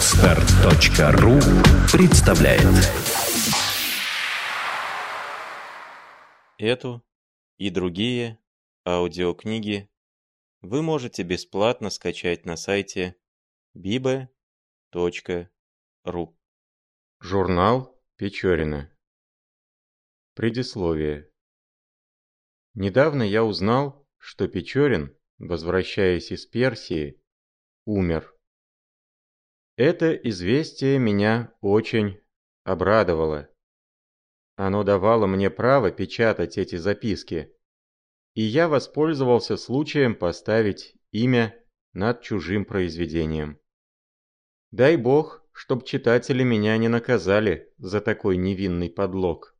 Отстар.ру представляет. Эту и другие аудиокниги вы можете бесплатно скачать на сайте bibe.ru Журнал Печорина. Предисловие. Недавно я узнал, что Печорин, возвращаясь из Персии, умер. Это известие меня очень обрадовало. Оно давало мне право печатать эти записки, и я воспользовался случаем поставить имя над чужим произведением. Дай бог, чтоб читатели меня не наказали за такой невинный подлог.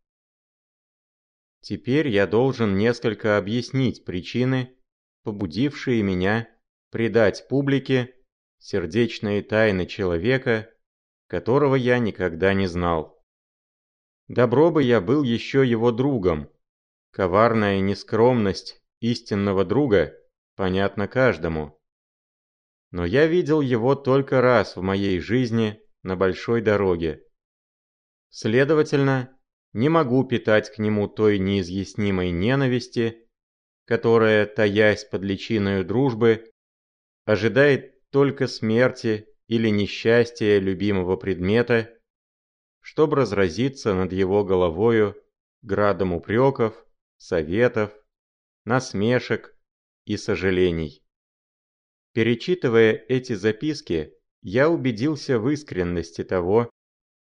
Теперь я должен несколько объяснить причины, побудившие меня предать публике сердечные тайны человека, которого я никогда не знал. Добро бы я был еще его другом. Коварная нескромность истинного друга понятна каждому. Но я видел его только раз в моей жизни на большой дороге. Следовательно, не могу питать к нему той неизъяснимой ненависти, которая, таясь под личиною дружбы, ожидает только смерти или несчастья любимого предмета чтобы разразиться над его головою градом упреков, советов, насмешек и сожалений. Перечитывая эти записки, я убедился в искренности того,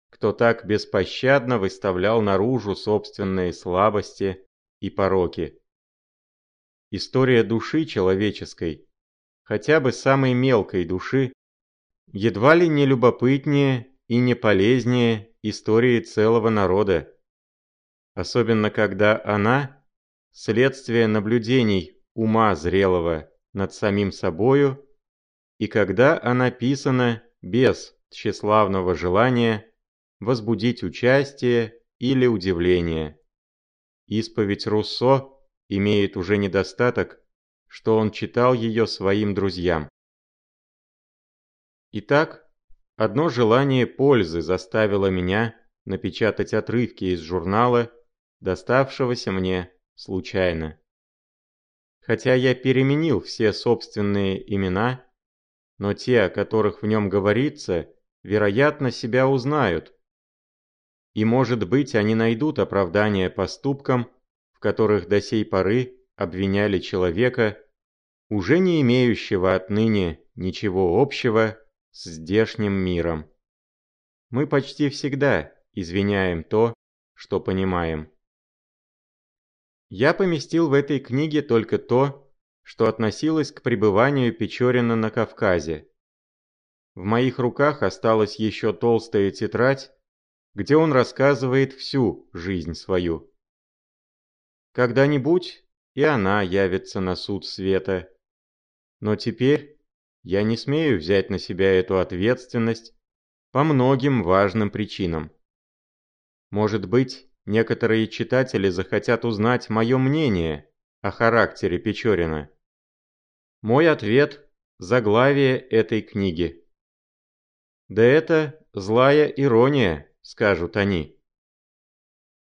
кто так беспощадно выставлял наружу собственные слабости и пороки. История души человеческой, хотя бы самой мелкой души, едва ли не любопытнее и не полезнее истории целого народа. Особенно когда она – следствие наблюдений ума зрелого над самим собою, и когда она писана без тщеславного желания возбудить участие или удивление. Исповедь Руссо имеет уже недостаток, что он читал ее своим друзьям. Итак, Одно желание пользы заставило меня напечатать отрывки из журнала, доставшегося мне случайно. Хотя я переменил все собственные имена, но те, о которых в нем говорится, вероятно, себя узнают. И, может быть, они найдут оправдание поступкам, в которых до сей поры обвиняли человека, уже не имеющего отныне ничего общего с здешним миром. Мы почти всегда извиняем то, что понимаем. Я поместил в этой книге только то, что относилось к пребыванию Печорина на Кавказе. В моих руках осталась еще толстая тетрадь, где он рассказывает всю жизнь свою. Когда-нибудь и она явится на суд света. Но теперь я не смею взять на себя эту ответственность по многим важным причинам. Может быть, некоторые читатели захотят узнать мое мнение о характере Печорина. Мой ответ – заглавие этой книги. Да это злая ирония, скажут они.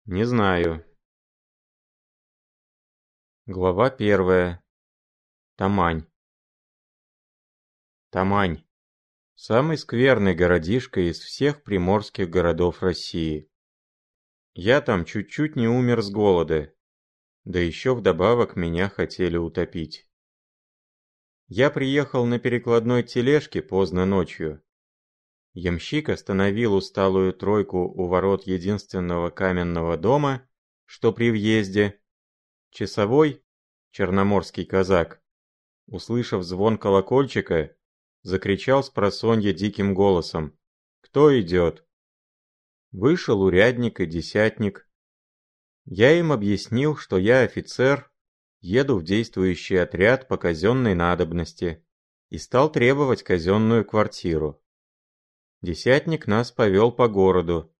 Не знаю. Глава первая. Тамань. Тамань. Самый скверный городишко из всех приморских городов России. Я там чуть-чуть не умер с голода. Да еще вдобавок меня хотели утопить. Я приехал на перекладной тележке поздно ночью. Ямщик остановил усталую тройку у ворот единственного каменного дома, что при въезде. Часовой, черноморский казак, услышав звон колокольчика, закричал с просонья диким голосом. «Кто идет?» Вышел урядник и десятник. Я им объяснил, что я офицер, еду в действующий отряд по казенной надобности и стал требовать казенную квартиру. Десятник нас повел по городу.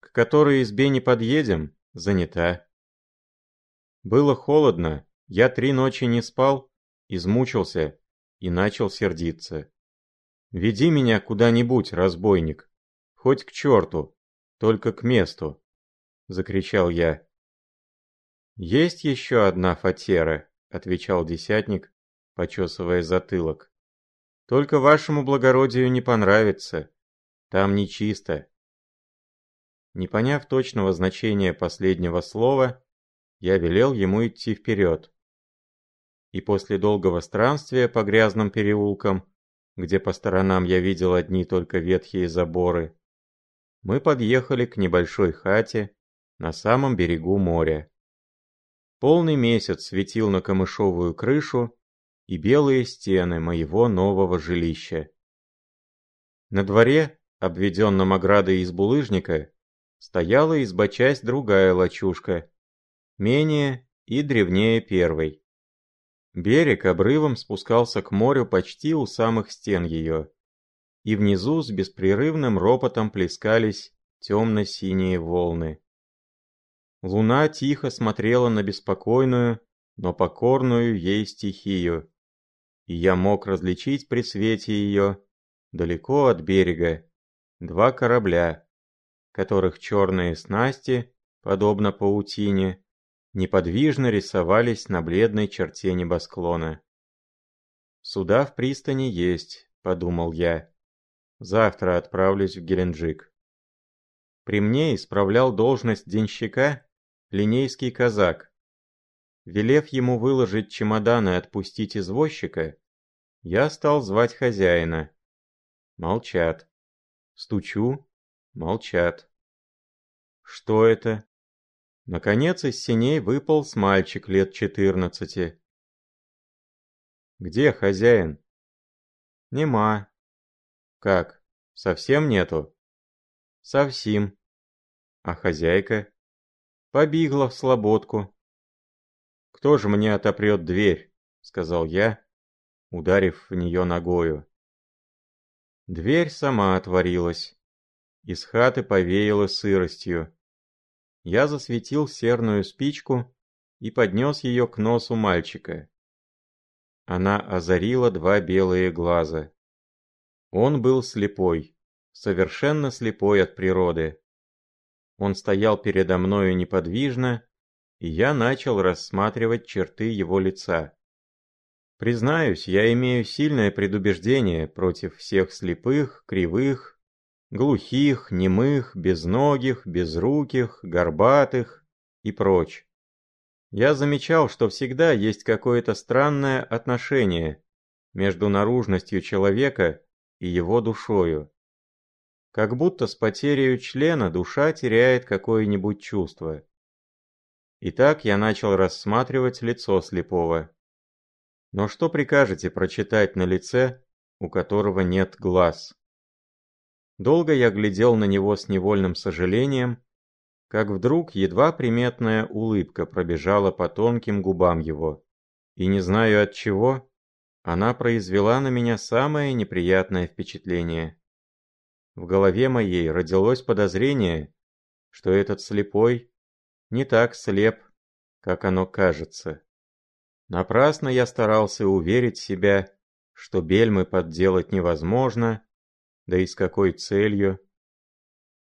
К которой избе не подъедем, занята. Было холодно, я три ночи не спал, измучился и начал сердиться. Веди меня куда-нибудь, разбойник. Хоть к черту, только к месту, закричал я. Есть еще одна фатера, отвечал десятник, почесывая затылок. Только вашему благородию не понравится. Там нечисто. Не поняв точного значения последнего слова, я велел ему идти вперед. И после долгого странствия по грязным переулкам, где по сторонам я видел одни только ветхие заборы, мы подъехали к небольшой хате на самом берегу моря. Полный месяц светил на камышовую крышу и белые стены моего нового жилища. На дворе, обведенном оградой из булыжника, стояла избочась другая лачушка, менее и древнее первой. Берег обрывом спускался к морю почти у самых стен ее, и внизу с беспрерывным ропотом плескались темно-синие волны. Луна тихо смотрела на беспокойную, но покорную ей стихию, и я мог различить при свете ее, далеко от берега, два корабля, которых черные снасти, подобно паутине, неподвижно рисовались на бледной черте небосклона. «Суда в пристани есть», — подумал я. «Завтра отправлюсь в Геленджик». При мне исправлял должность денщика линейский казак. Велев ему выложить чемоданы и отпустить извозчика, я стал звать хозяина. Молчат. Стучу. Молчат. Что это? Наконец из синей выполз мальчик лет четырнадцати. «Где хозяин?» «Нема». «Как? Совсем нету?» «Совсем». «А хозяйка?» «Побегла в слободку». «Кто же мне отопрет дверь?» — сказал я, ударив в нее ногою. Дверь сама отворилась. Из хаты повеяло сыростью. Я засветил серную спичку и поднес ее к носу мальчика. Она озарила два белые глаза. Он был слепой, совершенно слепой от природы. Он стоял передо мною неподвижно, и я начал рассматривать черты его лица. Признаюсь, я имею сильное предубеждение против всех слепых, кривых, глухих, немых, безногих, безруких, горбатых и прочь. Я замечал, что всегда есть какое-то странное отношение между наружностью человека и его душою. Как будто с потерей члена душа теряет какое-нибудь чувство. Итак, я начал рассматривать лицо слепого. Но что прикажете прочитать на лице, у которого нет глаз? Долго я глядел на него с невольным сожалением, как вдруг едва приметная улыбка пробежала по тонким губам его. И не знаю от чего, она произвела на меня самое неприятное впечатление. В голове моей родилось подозрение, что этот слепой не так слеп, как оно кажется. Напрасно я старался уверить себя, что бельмы подделать невозможно, да и с какой целью?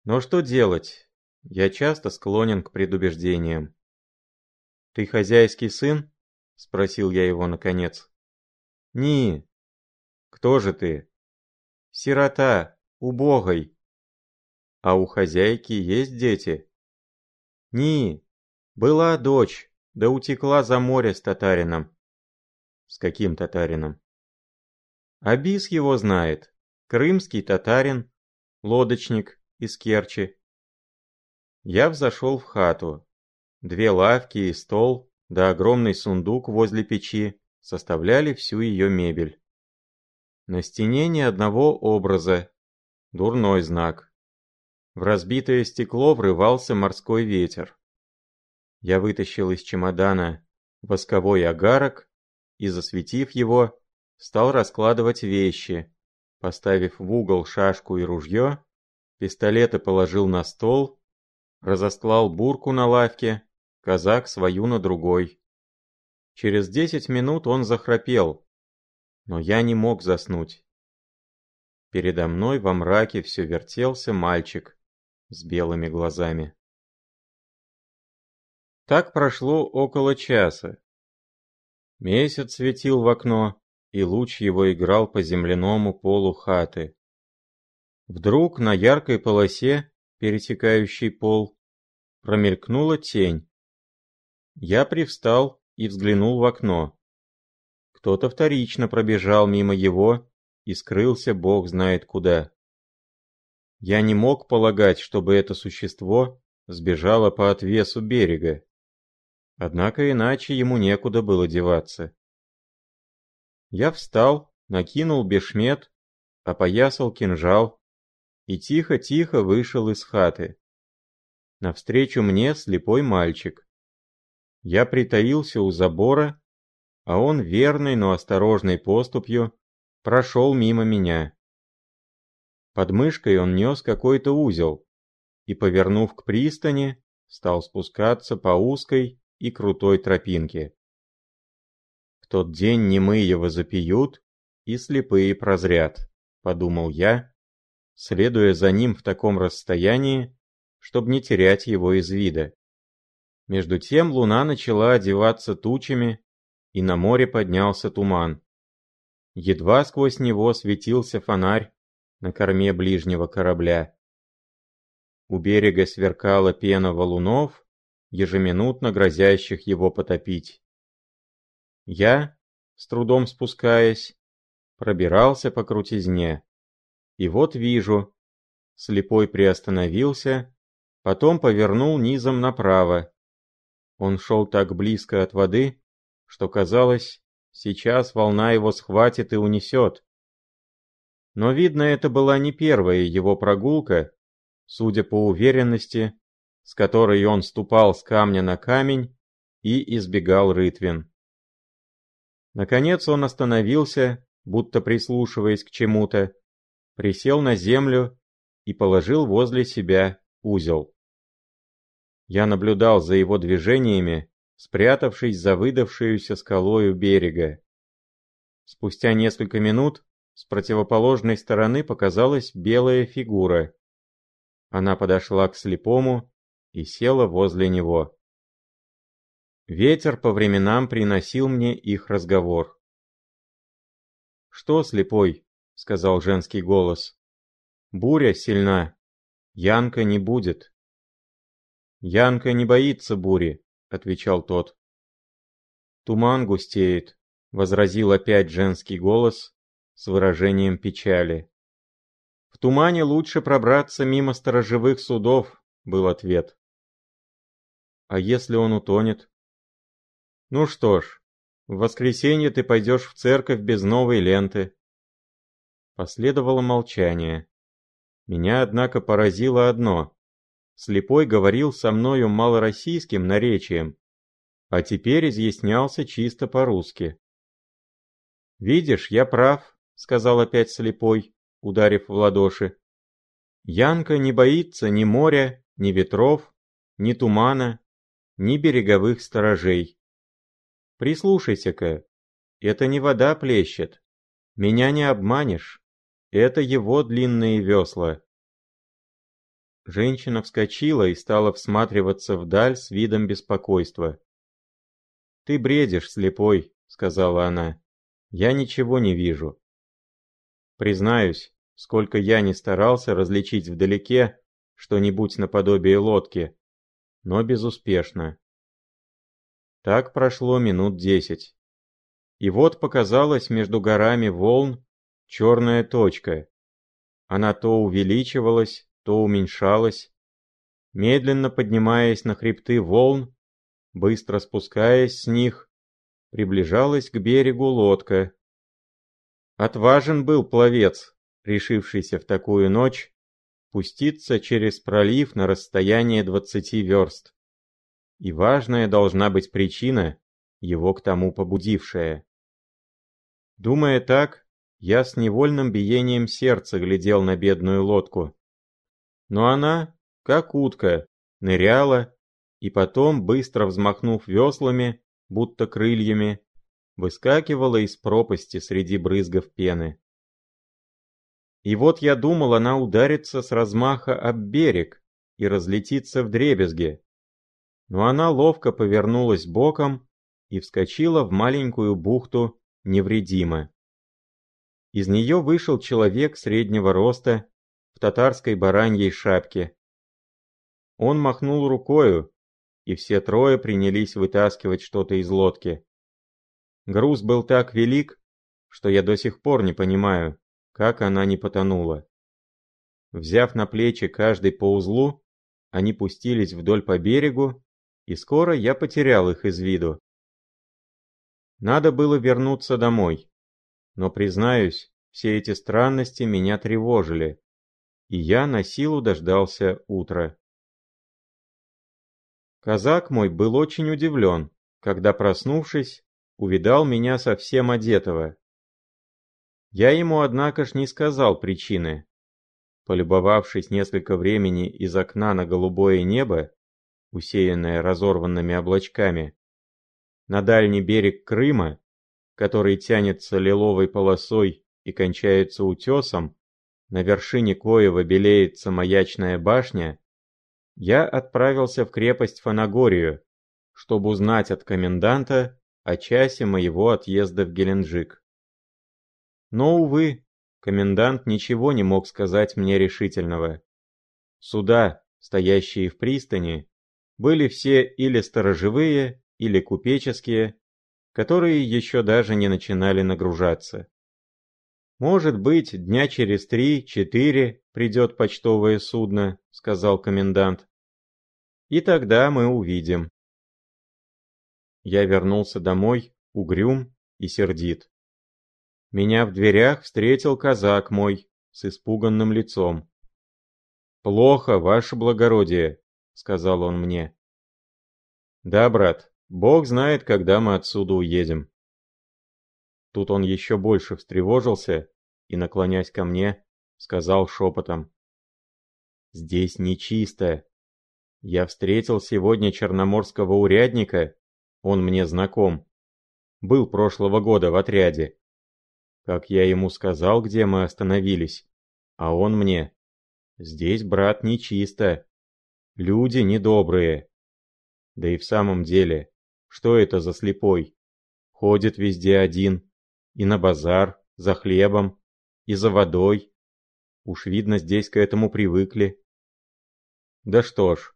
Но что делать? Я часто склонен к предубеждениям. «Ты хозяйский сын?» — спросил я его наконец. «Не. Кто же ты?» «Сирота, убогой». «А у хозяйки есть дети?» «Не. Была дочь, да утекла за море с татарином». «С каким татарином?» «Абис его знает крымский татарин, лодочник из Керчи. Я взошел в хату. Две лавки и стол, да огромный сундук возле печи составляли всю ее мебель. На стене ни одного образа. Дурной знак. В разбитое стекло врывался морской ветер. Я вытащил из чемодана восковой агарок и, засветив его, стал раскладывать вещи, Поставив в угол шашку и ружье, пистолеты положил на стол, разостлал бурку на лавке, казак свою на другой. Через десять минут он захрапел, но я не мог заснуть. передо мной во мраке все вертелся мальчик с белыми глазами. Так прошло около часа. Месяц светил в окно, и луч его играл по земляному полу хаты. Вдруг на яркой полосе, пересекающей пол, промелькнула тень. Я привстал и взглянул в окно. Кто-то вторично пробежал мимо его и скрылся бог знает куда. Я не мог полагать, чтобы это существо сбежало по отвесу берега. Однако иначе ему некуда было деваться. Я встал, накинул бешмет, опоясал кинжал и тихо-тихо вышел из хаты. Навстречу мне слепой мальчик. Я притаился у забора, а он верной, но осторожной поступью прошел мимо меня. Под мышкой он нес какой-то узел и, повернув к пристани, стал спускаться по узкой, и крутой тропинке. Тот день немые возопьют и слепые прозрят, подумал я, следуя за ним в таком расстоянии, чтобы не терять его из вида. Между тем луна начала одеваться тучами, и на море поднялся туман. Едва сквозь него светился фонарь на корме ближнего корабля. У берега сверкала пена валунов, ежеминутно грозящих его потопить. Я, с трудом спускаясь, пробирался по крутизне. И вот вижу, слепой приостановился, потом повернул низом направо. Он шел так близко от воды, что казалось, сейчас волна его схватит и унесет. Но видно, это была не первая его прогулка, судя по уверенности, с которой он ступал с камня на камень и избегал рытвин. Наконец он остановился, будто прислушиваясь к чему-то, присел на землю и положил возле себя узел. Я наблюдал за его движениями, спрятавшись за выдавшуюся скалою берега. Спустя несколько минут с противоположной стороны показалась белая фигура. Она подошла к слепому и села возле него. Ветер по временам приносил мне их разговор. «Что, слепой?» — сказал женский голос. «Буря сильна. Янка не будет». «Янка не боится бури», — отвечал тот. «Туман густеет», — возразил опять женский голос с выражением печали. «В тумане лучше пробраться мимо сторожевых судов», — был ответ. А если он утонет? Ну что ж, в воскресенье ты пойдешь в церковь без новой ленты. Последовало молчание. Меня, однако, поразило одно. Слепой говорил со мною малороссийским наречием, а теперь изъяснялся чисто по-русски. «Видишь, я прав», — сказал опять слепой, ударив в ладоши. «Янка не боится ни моря, ни ветров, ни тумана, ни береговых сторожей. Прислушайся-ка, это не вода плещет. Меня не обманешь. Это его длинные весла. Женщина вскочила и стала всматриваться вдаль с видом беспокойства. «Ты бредишь, слепой», — сказала она. «Я ничего не вижу». Признаюсь, сколько я не старался различить вдалеке что-нибудь наподобие лодки, но безуспешно. Так прошло минут десять. И вот показалась между горами волн черная точка. Она то увеличивалась, то уменьшалась, медленно поднимаясь на хребты волн, быстро спускаясь с них, приближалась к берегу лодка. Отважен был пловец, решившийся в такую ночь пуститься через пролив на расстояние двадцати верст. И важная должна быть причина, его к тому побудившая. Думая так, я с невольным биением сердца глядел на бедную лодку. Но она, как утка, ныряла, и потом, быстро взмахнув веслами, будто крыльями, выскакивала из пропасти среди брызгов пены. И вот я думал, она ударится с размаха об берег и разлетится в дребезги. Но она ловко повернулась боком и вскочила в маленькую бухту невредимо. Из нее вышел человек среднего роста в татарской бараньей шапке. Он махнул рукою, и все трое принялись вытаскивать что-то из лодки. Груз был так велик, что я до сих пор не понимаю, как она не потонула. Взяв на плечи каждый по узлу, они пустились вдоль по берегу, и скоро я потерял их из виду. Надо было вернуться домой. Но, признаюсь, все эти странности меня тревожили, и я на силу дождался утра. Казак мой был очень удивлен, когда, проснувшись, увидал меня совсем одетого. Я ему, однако ж, не сказал причины. Полюбовавшись несколько времени из окна на голубое небо, усеянное разорванными облачками, на дальний берег Крыма, который тянется лиловой полосой и кончается утесом, на вершине коего белеется маячная башня, я отправился в крепость Фанагорию, чтобы узнать от коменданта о часе моего отъезда в Геленджик. Но, увы, комендант ничего не мог сказать мне решительного. Суда, стоящие в пристани, были все или сторожевые, или купеческие, которые еще даже не начинали нагружаться. «Может быть, дня через три-четыре придет почтовое судно», — сказал комендант. «И тогда мы увидим». Я вернулся домой, угрюм и сердит. Меня в дверях встретил казак мой с испуганным лицом. «Плохо, ваше благородие», — сказал он мне. «Да, брат, Бог знает, когда мы отсюда уедем». Тут он еще больше встревожился и, наклонясь ко мне, сказал шепотом. «Здесь нечисто. Я встретил сегодня черноморского урядника он мне знаком. Был прошлого года в отряде. Как я ему сказал, где мы остановились, а он мне. Здесь, брат, нечисто. Люди недобрые. Да и в самом деле, что это за слепой? Ходит везде один. И на базар, за хлебом, и за водой. Уж видно, здесь к этому привыкли. Да что ж,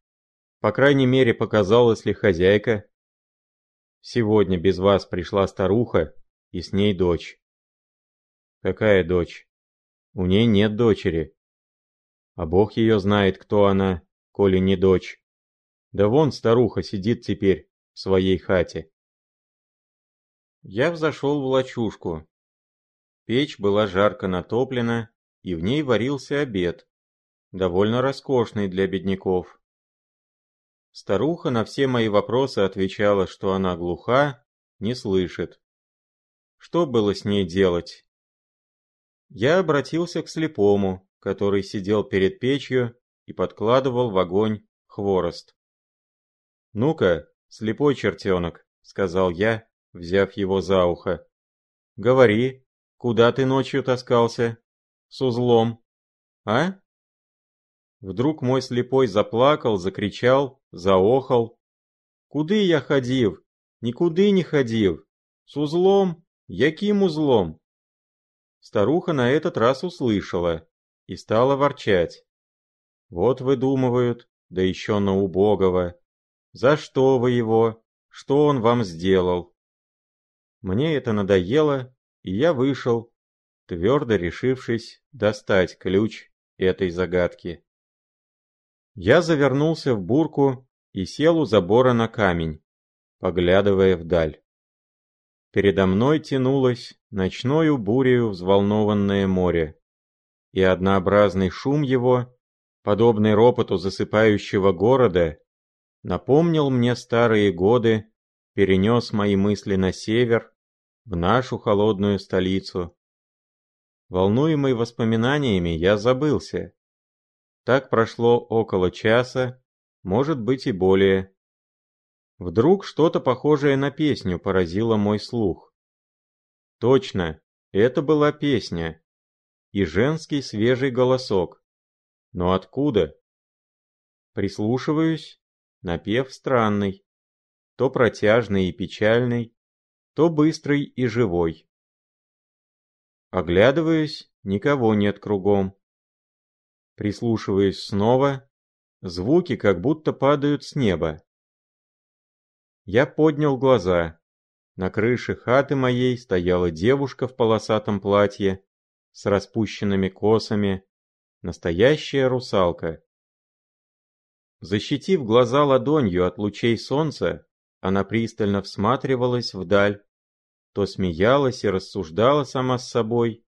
по крайней мере показалась ли хозяйка, Сегодня без вас пришла старуха, и с ней дочь. Какая дочь? У ней нет дочери. А бог ее знает, кто она, коли не дочь. Да вон старуха сидит теперь в своей хате. Я взошел в лачушку. Печь была жарко натоплена, и в ней варился обед, довольно роскошный для бедняков. Старуха на все мои вопросы отвечала, что она глуха, не слышит. Что было с ней делать? Я обратился к слепому, который сидел перед печью и подкладывал в огонь хворост. «Ну-ка, слепой чертенок», — сказал я, взяв его за ухо. «Говори, куда ты ночью таскался? С узлом. А?» Вдруг мой слепой заплакал, закричал, заохал. «Куды я ходив? Никуды не ходив. С узлом? Яким узлом?» Старуха на этот раз услышала и стала ворчать. «Вот выдумывают, да еще на убогого. За что вы его? Что он вам сделал?» Мне это надоело, и я вышел, твердо решившись достать ключ этой загадки. Я завернулся в бурку и сел у забора на камень, поглядывая вдаль. Передо мной тянулось ночною бурею взволнованное море, и однообразный шум его, подобный ропоту засыпающего города, напомнил мне старые годы, перенес мои мысли на север, в нашу холодную столицу. Волнуемый воспоминаниями, я забылся, так прошло около часа, может быть и более. Вдруг что-то похожее на песню поразило мой слух. Точно, это была песня. и женский свежий голосок. Но откуда? Прислушиваюсь, напев странный, то протяжный и печальный, то быстрый и живой. Оглядываюсь, никого нет кругом. Прислушиваюсь снова, звуки как будто падают с неба. Я поднял глаза. На крыше хаты моей стояла девушка в полосатом платье с распущенными косами, настоящая русалка. Защитив глаза ладонью от лучей солнца, она пристально всматривалась вдаль, то смеялась и рассуждала сама с собой,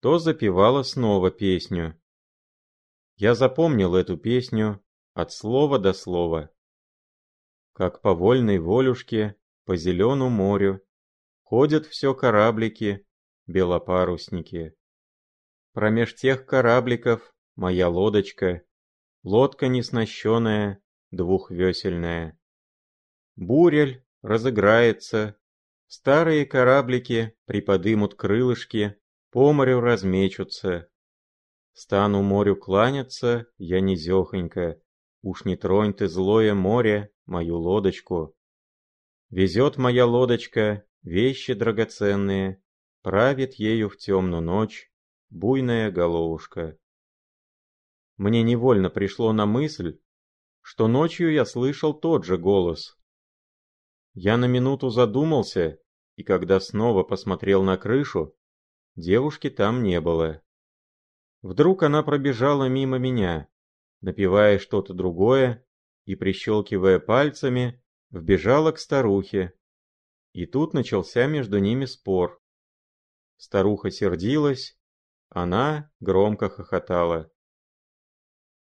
то запевала снова песню. Я запомнил эту песню от слова до слова. Как по вольной волюшке, по зеленому морю, ходят все кораблики, белопарусники. Промеж тех корабликов моя лодочка, лодка неснащенная, двухвесельная. Бурель разыграется, старые кораблики приподымут крылышки, по морю размечутся. Стану морю кланяться, я низехонько, уж не тронь ты злое море, мою лодочку. Везет моя лодочка вещи драгоценные, правит ею в темную ночь буйная головушка. Мне невольно пришло на мысль, что ночью я слышал тот же голос. Я на минуту задумался, и когда снова посмотрел на крышу, девушки там не было. Вдруг она пробежала мимо меня, напевая что-то другое и, прищелкивая пальцами, вбежала к старухе. И тут начался между ними спор. Старуха сердилась, она громко хохотала.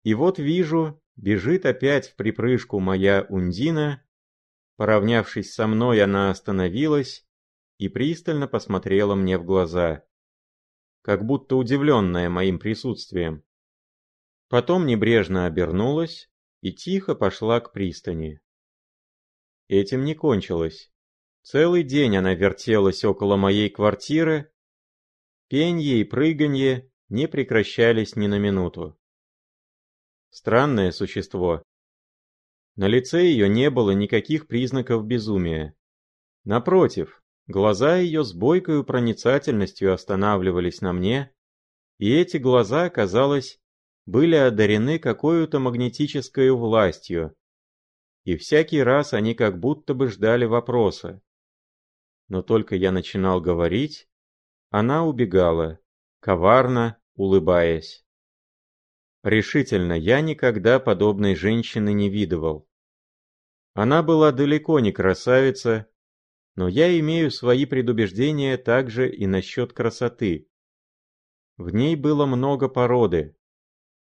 И вот вижу, бежит опять в припрыжку моя Ундина. Поравнявшись со мной, она остановилась и пристально посмотрела мне в глаза как будто удивленная моим присутствием. Потом небрежно обернулась и тихо пошла к пристани. Этим не кончилось. Целый день она вертелась около моей квартиры, пенье и прыганье не прекращались ни на минуту. Странное существо. На лице ее не было никаких признаков безумия. Напротив, Глаза ее с бойкою проницательностью останавливались на мне, и эти глаза, казалось, были одарены какой-то магнетической властью, и всякий раз они как будто бы ждали вопроса. Но только я начинал говорить, она убегала, коварно улыбаясь. Решительно, я никогда подобной женщины не видывал. Она была далеко не красавица, но я имею свои предубеждения также и насчет красоты. В ней было много породы.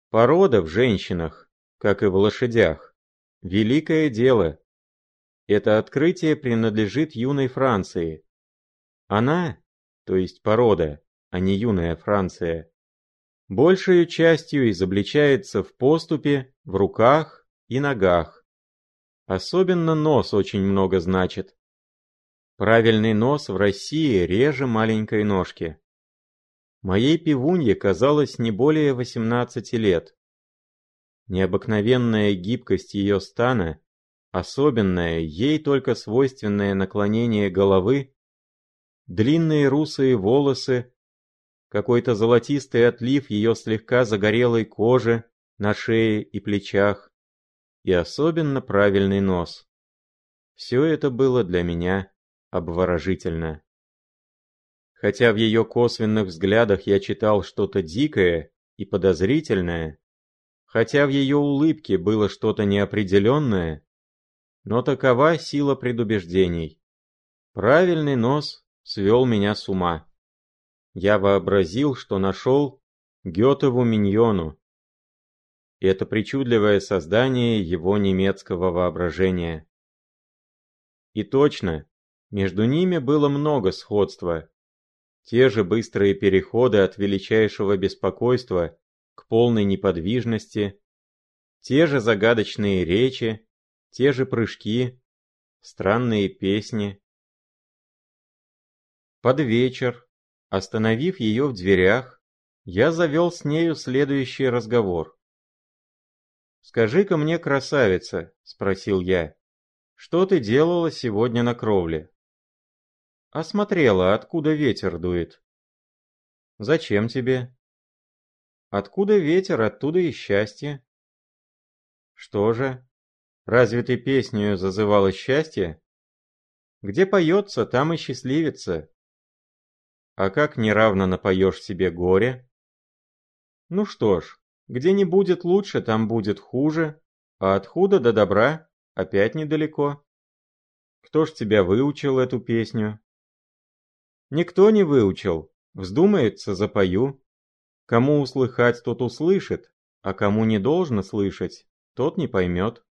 Порода в женщинах, как и в лошадях, великое дело. Это открытие принадлежит юной Франции. Она, то есть порода, а не юная Франция, большей частью изобличается в поступе, в руках и ногах. Особенно нос очень много значит. Правильный нос в России реже маленькой ножки. Моей пивунье казалось не более 18 лет. Необыкновенная гибкость ее стана, особенное, ей только свойственное наклонение головы, длинные русые волосы, какой-то золотистый отлив ее слегка загорелой кожи на шее и плечах, и особенно правильный нос. Все это было для меня обворожительно. Хотя в ее косвенных взглядах я читал что-то дикое и подозрительное, хотя в ее улыбке было что-то неопределенное, но такова сила предубеждений. Правильный нос свел меня с ума. Я вообразил, что нашел Гетову миньону. Это причудливое создание его немецкого воображения. И точно, между ними было много сходства. Те же быстрые переходы от величайшего беспокойства к полной неподвижности, те же загадочные речи, те же прыжки, странные песни. Под вечер, остановив ее в дверях, Я завел с нею следующий разговор. «Скажи-ка мне, красавица», — спросил я, — «что ты делала сегодня на кровле?» «Осмотрела, откуда ветер дует». «Зачем тебе?» «Откуда ветер, оттуда и счастье». «Что же? Разве ты песню зазывала счастье?» «Где поется, там и счастливится». «А как неравно напоешь себе горе?» «Ну что ж, где не будет лучше, там будет хуже, а от худа до добра опять недалеко. Кто ж тебя выучил эту песню? Никто не выучил, вздумается, запою. Кому услыхать, тот услышит, а кому не должно слышать, тот не поймет.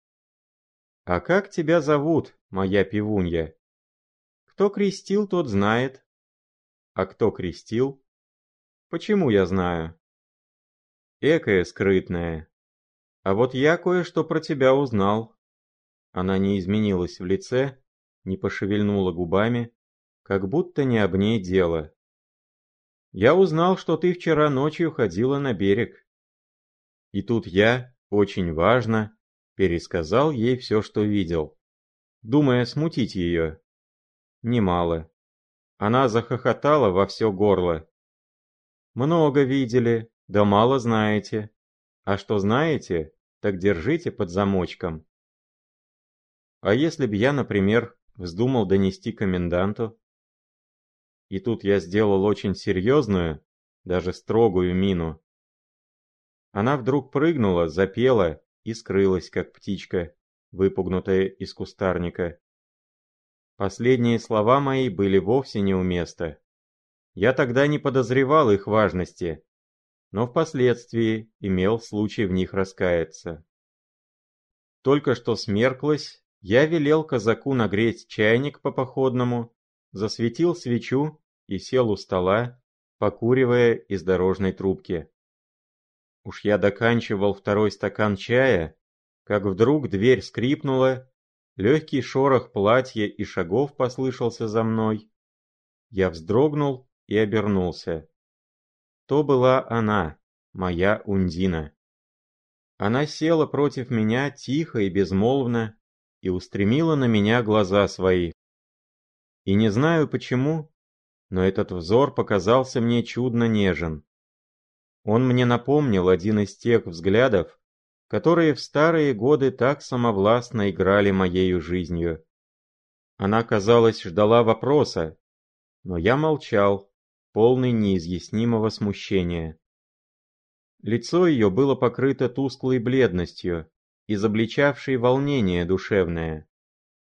А как тебя зовут, моя пивунья? Кто крестил, тот знает. А кто крестил? Почему я знаю? Экая скрытная. А вот я кое-что про тебя узнал. Она не изменилась в лице, не пошевельнула губами, как будто не об ней дело. Я узнал, что ты вчера ночью ходила на берег. И тут я, очень важно, пересказал ей все, что видел, думая смутить ее. Немало. Она захохотала во все горло. Много видели, да мало знаете. А что знаете, так держите под замочком. А если б я, например, вздумал донести коменданту? И тут я сделал очень серьезную, даже строгую мину. Она вдруг прыгнула, запела и скрылась, как птичка, выпугнутая из кустарника. Последние слова мои были вовсе не у места. Я тогда не подозревал их важности, но впоследствии имел случай в них раскаяться. Только что смерклось, я велел казаку нагреть чайник по-походному, засветил свечу и сел у стола, покуривая из дорожной трубки. Уж я доканчивал второй стакан чая, как вдруг дверь скрипнула, легкий шорох платья и шагов послышался за мной. Я вздрогнул и обернулся. То была она, моя Ундина. Она села против меня тихо и безмолвно и устремила на меня глаза свои. И не знаю почему, но этот взор показался мне чудно нежен. Он мне напомнил один из тех взглядов, которые в старые годы так самовластно играли моею жизнью. Она, казалось, ждала вопроса, но я молчал, полный неизъяснимого смущения. Лицо ее было покрыто тусклой бледностью, изобличавшей волнение душевное.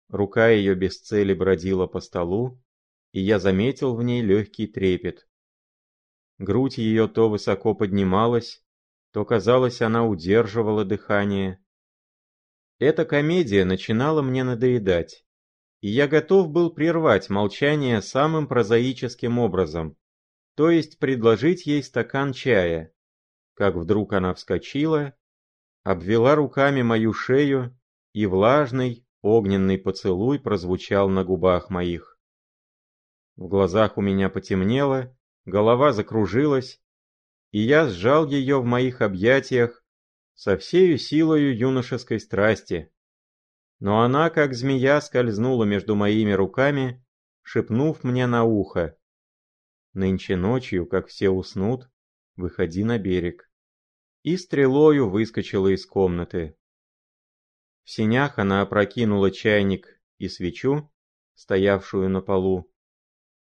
Рука ее без цели бродила по столу, и я заметил в ней легкий трепет. Грудь ее то высоко поднималась, то, казалось, она удерживала дыхание. Эта комедия начинала мне надоедать, и я готов был прервать молчание самым прозаическим образом, то есть предложить ей стакан чая. Как вдруг она вскочила, обвела руками мою шею, и влажный, огненный поцелуй прозвучал на губах моих. В глазах у меня потемнело, голова закружилась, и я сжал ее в моих объятиях со всею силою юношеской страсти. Но она, как змея, скользнула между моими руками, шепнув мне на ухо. Нынче ночью, как все уснут, выходи на берег. И стрелою выскочила из комнаты. В синях она опрокинула чайник и свечу, стоявшую на полу.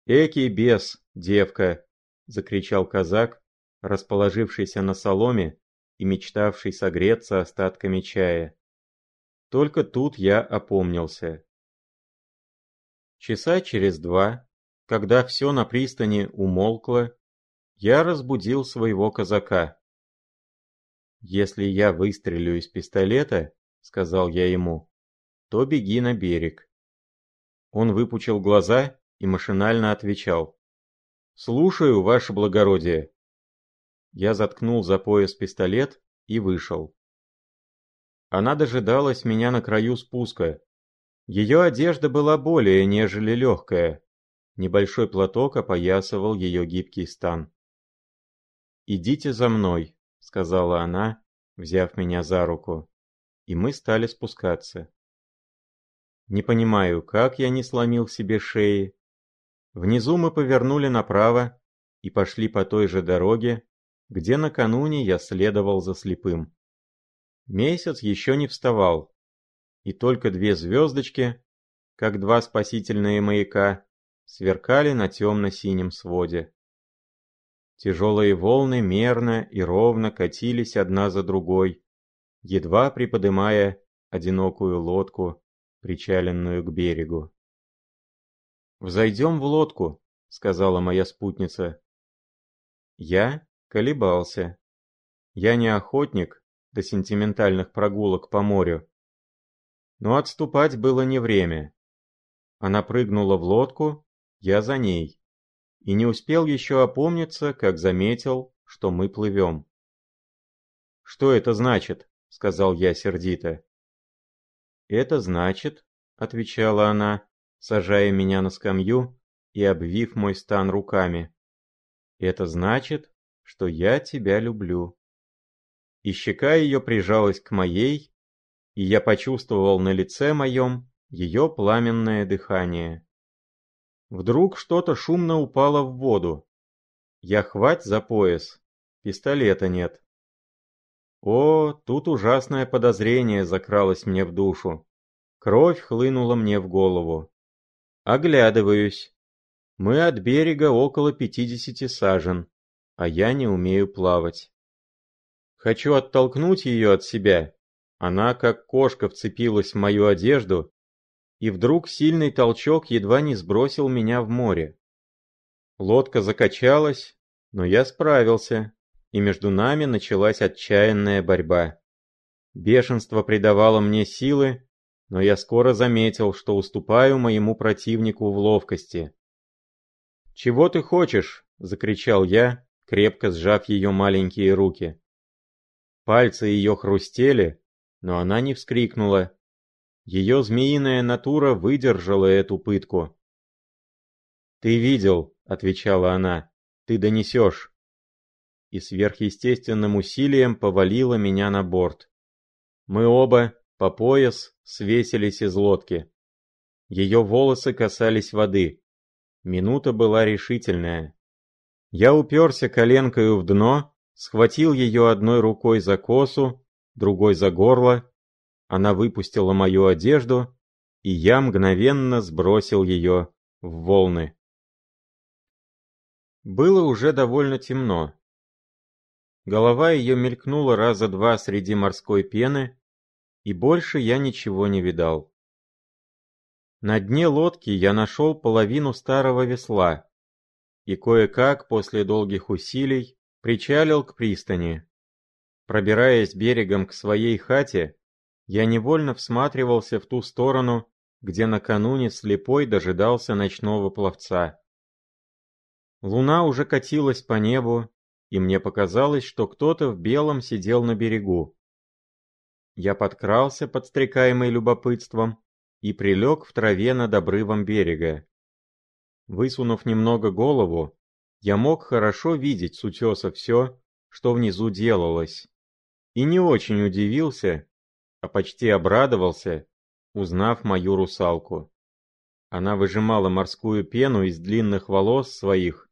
«Экий бес, девка!» — закричал казак, расположившийся на соломе и мечтавший согреться остатками чая. Только тут я опомнился. Часа через два когда все на пристани умолкло, я разбудил своего казака. «Если я выстрелю из пистолета, — сказал я ему, — то беги на берег». Он выпучил глаза и машинально отвечал. «Слушаю, ваше благородие». Я заткнул за пояс пистолет и вышел. Она дожидалась меня на краю спуска. Ее одежда была более нежели легкая, Небольшой платок опоясывал ее гибкий стан. «Идите за мной», — сказала она, взяв меня за руку. И мы стали спускаться. Не понимаю, как я не сломил себе шеи. Внизу мы повернули направо и пошли по той же дороге, где накануне я следовал за слепым. Месяц еще не вставал, и только две звездочки, как два спасительные маяка, сверкали на темно-синем своде. Тяжелые волны мерно и ровно катились одна за другой, едва приподымая одинокую лодку, причаленную к берегу. «Взойдем в лодку», — сказала моя спутница. Я колебался. Я не охотник до сентиментальных прогулок по морю. Но отступать было не время. Она прыгнула в лодку, я за ней. И не успел еще опомниться, как заметил, что мы плывем. «Что это значит?» — сказал я сердито. «Это значит», — отвечала она, сажая меня на скамью и обвив мой стан руками. «Это значит, что я тебя люблю». И щека ее прижалась к моей, и я почувствовал на лице моем ее пламенное дыхание. Вдруг что-то шумно упало в воду. Я хвать за пояс, пистолета нет. О, тут ужасное подозрение закралось мне в душу. Кровь хлынула мне в голову. Оглядываюсь. Мы от берега около пятидесяти сажен, а я не умею плавать. Хочу оттолкнуть ее от себя. Она, как кошка, вцепилась в мою одежду, и вдруг сильный толчок едва не сбросил меня в море. Лодка закачалась, но я справился, и между нами началась отчаянная борьба. Бешенство придавало мне силы, но я скоро заметил, что уступаю моему противнику в ловкости. «Чего ты хочешь?» — закричал я, крепко сжав ее маленькие руки. Пальцы ее хрустели, но она не вскрикнула. Ее змеиная натура выдержала эту пытку. «Ты видел», — отвечала она, — «ты донесешь» и сверхъестественным усилием повалила меня на борт. Мы оба, по пояс, свесились из лодки. Ее волосы касались воды. Минута была решительная. Я уперся коленкою в дно, схватил ее одной рукой за косу, другой за горло. Она выпустила мою одежду, и я мгновенно сбросил ее в волны. Было уже довольно темно. Голова ее мелькнула раза два среди морской пены, и больше я ничего не видал. На дне лодки я нашел половину старого весла и кое-как после долгих усилий причалил к пристани. Пробираясь берегом к своей хате, я невольно всматривался в ту сторону, где накануне слепой дожидался ночного пловца. Луна уже катилась по небу, и мне показалось, что кто-то в белом сидел на берегу. Я подкрался, подстрекаемый любопытством, и прилег в траве над обрывом берега. Высунув немного голову, я мог хорошо видеть с утеса все, что внизу делалось, и не очень удивился, а почти обрадовался, узнав мою русалку. Она выжимала морскую пену из длинных волос своих,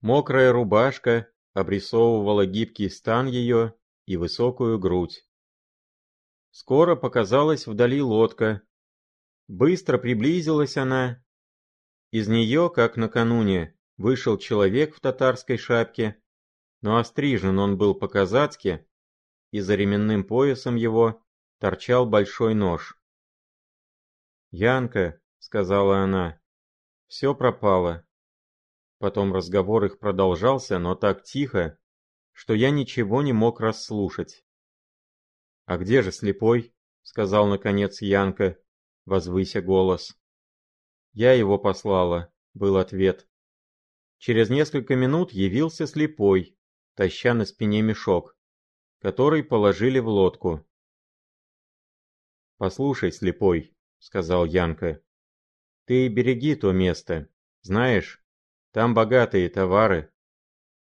мокрая рубашка обрисовывала гибкий стан ее и высокую грудь. Скоро показалась вдали лодка. Быстро приблизилась она. Из нее, как накануне, вышел человек в татарской шапке, но острижен он был по-казацки, и за ременным поясом его торчал большой нож. «Янка», — сказала она, — «все пропало. Потом разговор их продолжался, но так тихо, что я ничего не мог расслушать. «А где же слепой?» — сказал наконец Янка, возвыся голос. «Я его послала», — был ответ. Через несколько минут явился слепой, таща на спине мешок, который положили в лодку. «Послушай, слепой», — сказал Янка, — «ты береги то место. Знаешь, там богатые товары.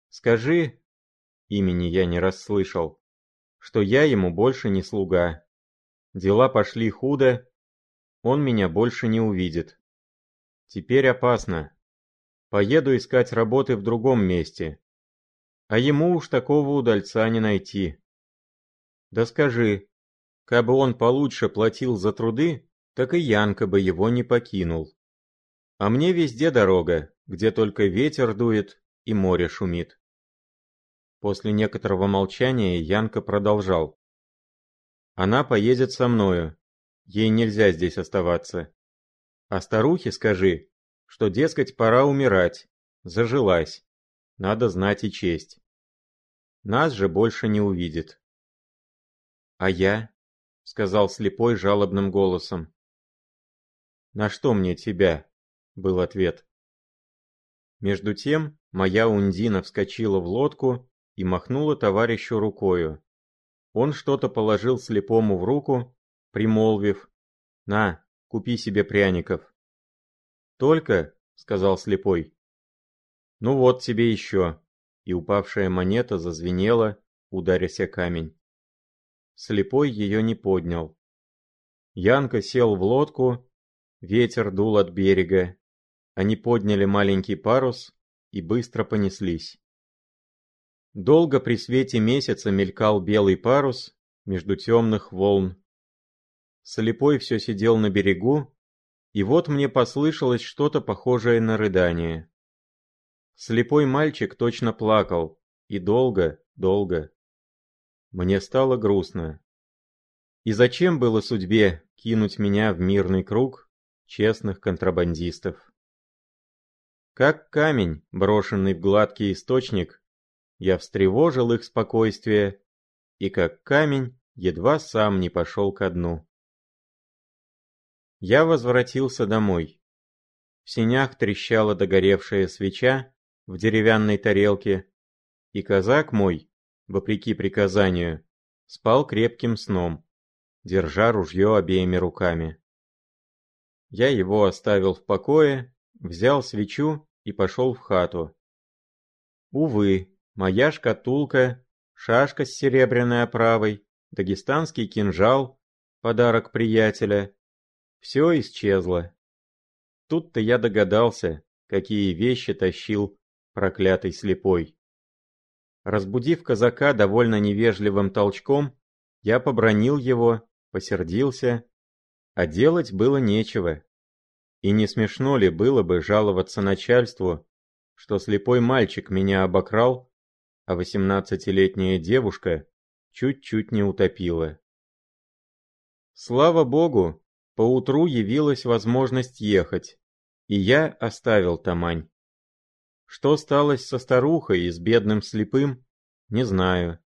Скажи, имени я не расслышал, что я ему больше не слуга. Дела пошли худо, он меня больше не увидит. Теперь опасно. Поеду искать работы в другом месте. А ему уж такого удальца не найти. Да скажи, кабы он получше платил за труды, так и Янка бы его не покинул. А мне везде дорога, где только ветер дует и море шумит. После некоторого молчания Янка продолжал. Она поедет со мною. Ей нельзя здесь оставаться. А старухе скажи, что, дескать, пора умирать. Зажилась. Надо знать и честь. Нас же больше не увидит. «А я?» — сказал слепой жалобным голосом. «На что мне тебя?» — был ответ. Между тем, моя Ундина вскочила в лодку и махнула товарищу рукою. Он что-то положил слепому в руку, примолвив «На, купи себе пряников». «Только», — сказал слепой. «Ну вот тебе еще», и упавшая монета зазвенела, ударясь камень. Слепой ее не поднял. Янка сел в лодку, ветер дул от берега. Они подняли маленький парус и быстро понеслись. Долго при свете месяца мелькал белый парус между темных волн. Слепой все сидел на берегу, и вот мне послышалось что-то похожее на рыдание. Слепой мальчик точно плакал, и долго, долго. Мне стало грустно. И зачем было судьбе кинуть меня в мирный круг честных контрабандистов? Как камень, брошенный в гладкий источник, я встревожил их спокойствие, и как камень едва сам не пошел ко дну. Я возвратился домой. В синях трещала догоревшая свеча в деревянной тарелке, и казак мой, вопреки приказанию, спал крепким сном, держа ружье обеими руками. Я его оставил в покое, взял свечу и пошел в хату. Увы, моя шкатулка, шашка с серебряной оправой, дагестанский кинжал, подарок приятеля. Все исчезло. Тут-то я догадался, какие вещи тащил проклятый слепой. Разбудив казака довольно невежливым толчком, я побронил его, посердился, а делать было нечего. И не смешно ли было бы жаловаться начальству, что слепой мальчик меня обокрал а восемнадцатилетняя девушка чуть-чуть не утопила. Слава богу, поутру явилась возможность ехать, и я оставил Тамань. Что сталось со старухой и с бедным слепым, не знаю.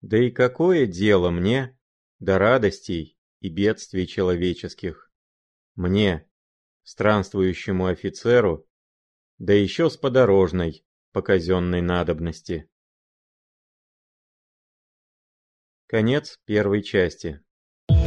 Да и какое дело мне до радостей и бедствий человеческих? Мне, странствующему офицеру, да еще с подорожной по казенной надобности. Конец первой части.